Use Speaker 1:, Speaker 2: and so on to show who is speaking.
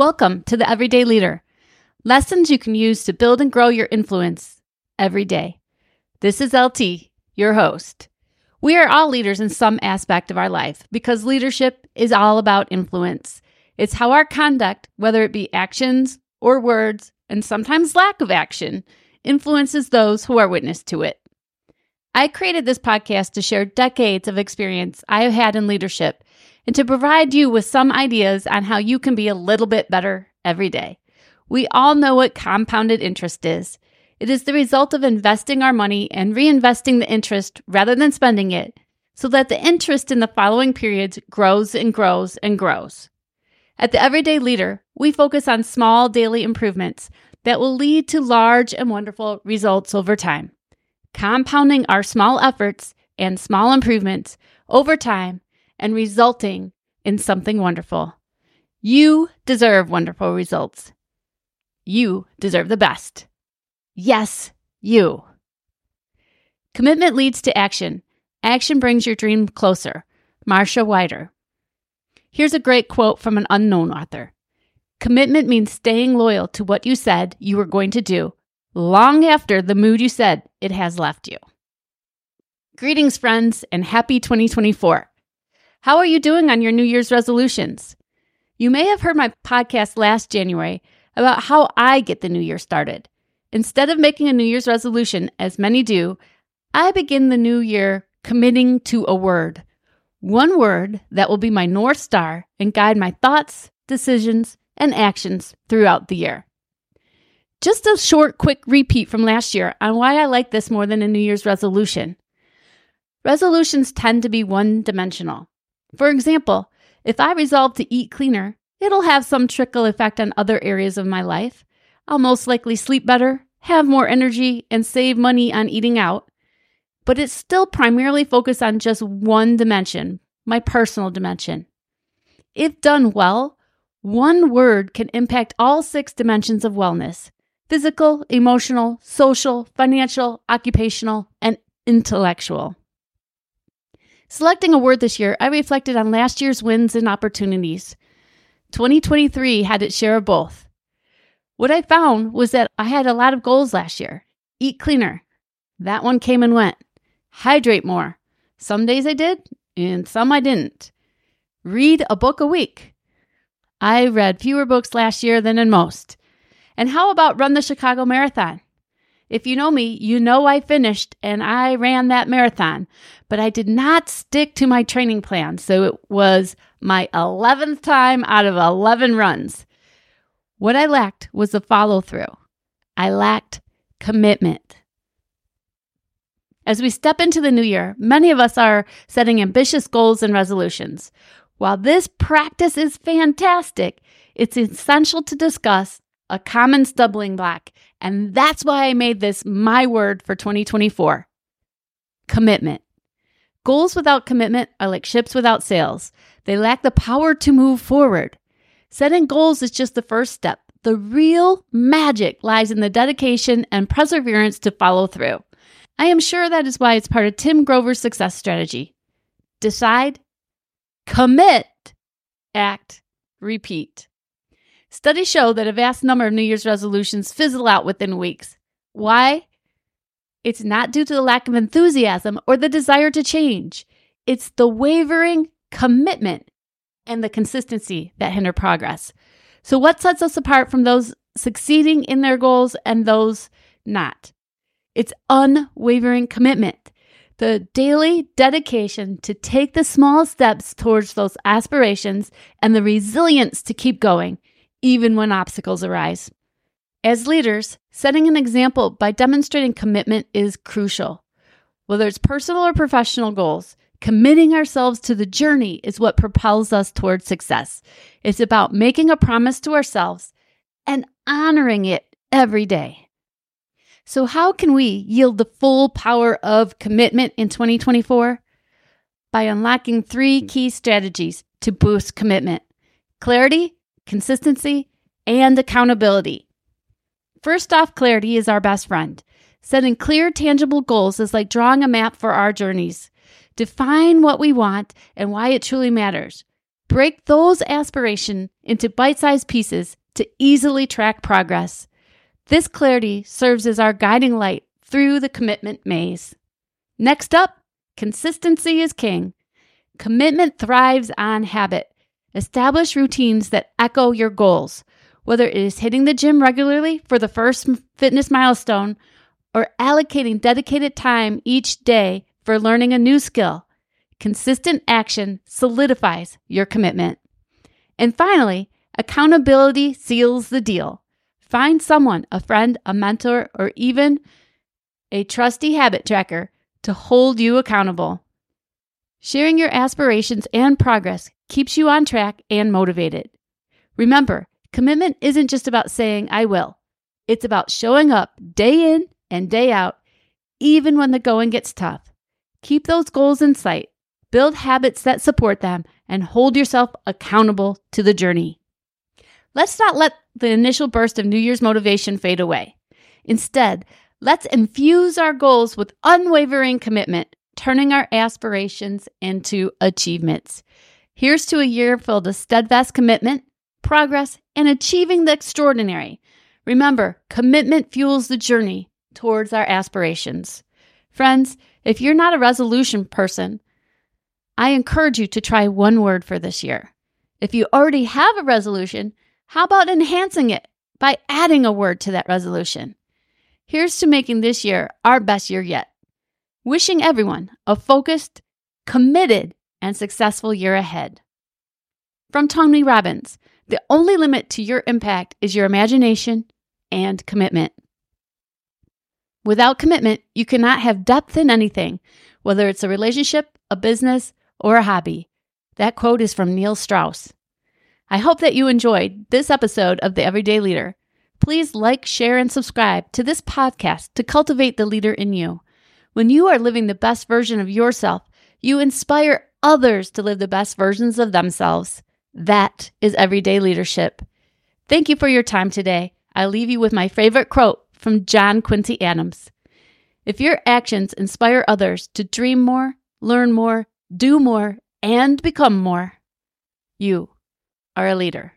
Speaker 1: Welcome to the Everyday Leader. Lessons you can use to build and grow your influence every day. This is LT, your host. We are all leaders in some aspect of our life because leadership is all about influence. It's how our conduct, whether it be actions or words, and sometimes lack of action, influences those who are witness to it. I created this podcast to share decades of experience I have had in leadership and to provide you with some ideas on how you can be a little bit better every day. We all know what compounded interest is. It is the result of investing our money and reinvesting the interest rather than spending it so that the interest in the following periods grows and grows and grows. At the Everyday Leader, we focus on small daily improvements that will lead to large and wonderful results over time. Compounding our small efforts and small improvements over time and resulting in something wonderful. You deserve wonderful results. You deserve the best. Yes, you. Commitment leads to action. Action brings your dream closer. Marcia Wieder. Here's a great quote from an unknown author Commitment means staying loyal to what you said you were going to do long after the mood you said it has left you. Greetings, friends, and happy 2024. How are you doing on your New Year's resolutions? You may have heard my podcast last January about how I get the new year started. Instead of making a New Year's resolution, as many do, I begin the new year committing to a word. One word that will be my North Star and guide my thoughts, decisions, and actions throughout the year. Just a short, quick repeat from last year on why I like this more than a New Year's resolution. Resolutions tend to be one dimensional. For example, if I resolve to eat cleaner, it'll have some trickle effect on other areas of my life, I'll most likely sleep better, have more energy, and save money on eating out. But it's still primarily focused on just one dimension, my personal dimension. If done well, one word can impact all six dimensions of wellness physical, emotional, social, financial, occupational, and intellectual. Selecting a word this year, I reflected on last year's wins and opportunities. 2023 had its share of both. What I found was that I had a lot of goals last year. Eat cleaner. That one came and went. Hydrate more. Some days I did, and some I didn't. Read a book a week. I read fewer books last year than in most. And how about run the Chicago Marathon? If you know me, you know I finished and I ran that marathon, but I did not stick to my training plan. So it was my 11th time out of 11 runs. What I lacked was the follow through. I lacked commitment. As we step into the new year, many of us are setting ambitious goals and resolutions. While this practice is fantastic, it's essential to discuss a common stumbling block, and that's why I made this my word for 2024 commitment. Goals without commitment are like ships without sails, they lack the power to move forward. Setting goals is just the first step. The real magic lies in the dedication and perseverance to follow through. I am sure that is why it's part of Tim Grover's success strategy. Decide, commit, act, repeat. Studies show that a vast number of New Year's resolutions fizzle out within weeks. Why? It's not due to the lack of enthusiasm or the desire to change. It's the wavering commitment and the consistency that hinder progress. So, what sets us apart from those succeeding in their goals and those not? It's unwavering commitment, the daily dedication to take the small steps towards those aspirations, and the resilience to keep going, even when obstacles arise. As leaders, setting an example by demonstrating commitment is crucial. Whether it's personal or professional goals, Committing ourselves to the journey is what propels us towards success. It's about making a promise to ourselves and honoring it every day. So, how can we yield the full power of commitment in 2024? By unlocking three key strategies to boost commitment clarity, consistency, and accountability. First off, clarity is our best friend. Setting clear, tangible goals is like drawing a map for our journeys. Define what we want and why it truly matters. Break those aspirations into bite sized pieces to easily track progress. This clarity serves as our guiding light through the commitment maze. Next up, consistency is king. Commitment thrives on habit. Establish routines that echo your goals, whether it is hitting the gym regularly for the first fitness milestone or allocating dedicated time each day for learning a new skill. Consistent action solidifies your commitment. And finally, accountability seals the deal. Find someone, a friend, a mentor, or even a trusty habit tracker to hold you accountable. Sharing your aspirations and progress keeps you on track and motivated. Remember, commitment isn't just about saying, I will. It's about showing up day in and day out, even when the going gets tough. Keep those goals in sight, build habits that support them, and hold yourself accountable to the journey. Let's not let the initial burst of New Year's motivation fade away. Instead, let's infuse our goals with unwavering commitment, turning our aspirations into achievements. Here's to a year filled with steadfast commitment, progress, and achieving the extraordinary. Remember, commitment fuels the journey towards our aspirations. Friends, if you're not a resolution person, I encourage you to try one word for this year. If you already have a resolution, how about enhancing it by adding a word to that resolution? Here's to making this year our best year yet. Wishing everyone a focused, committed, and successful year ahead. From Tony Robbins, the only limit to your impact is your imagination and commitment. Without commitment, you cannot have depth in anything, whether it's a relationship, a business, or a hobby. That quote is from Neil Strauss. I hope that you enjoyed this episode of The Everyday Leader. Please like, share, and subscribe to this podcast to cultivate the leader in you. When you are living the best version of yourself, you inspire others to live the best versions of themselves. That is everyday leadership. Thank you for your time today. I leave you with my favorite quote from John Quincy Adams. If your actions inspire others to dream more, learn more, do more, and become more, you are a leader.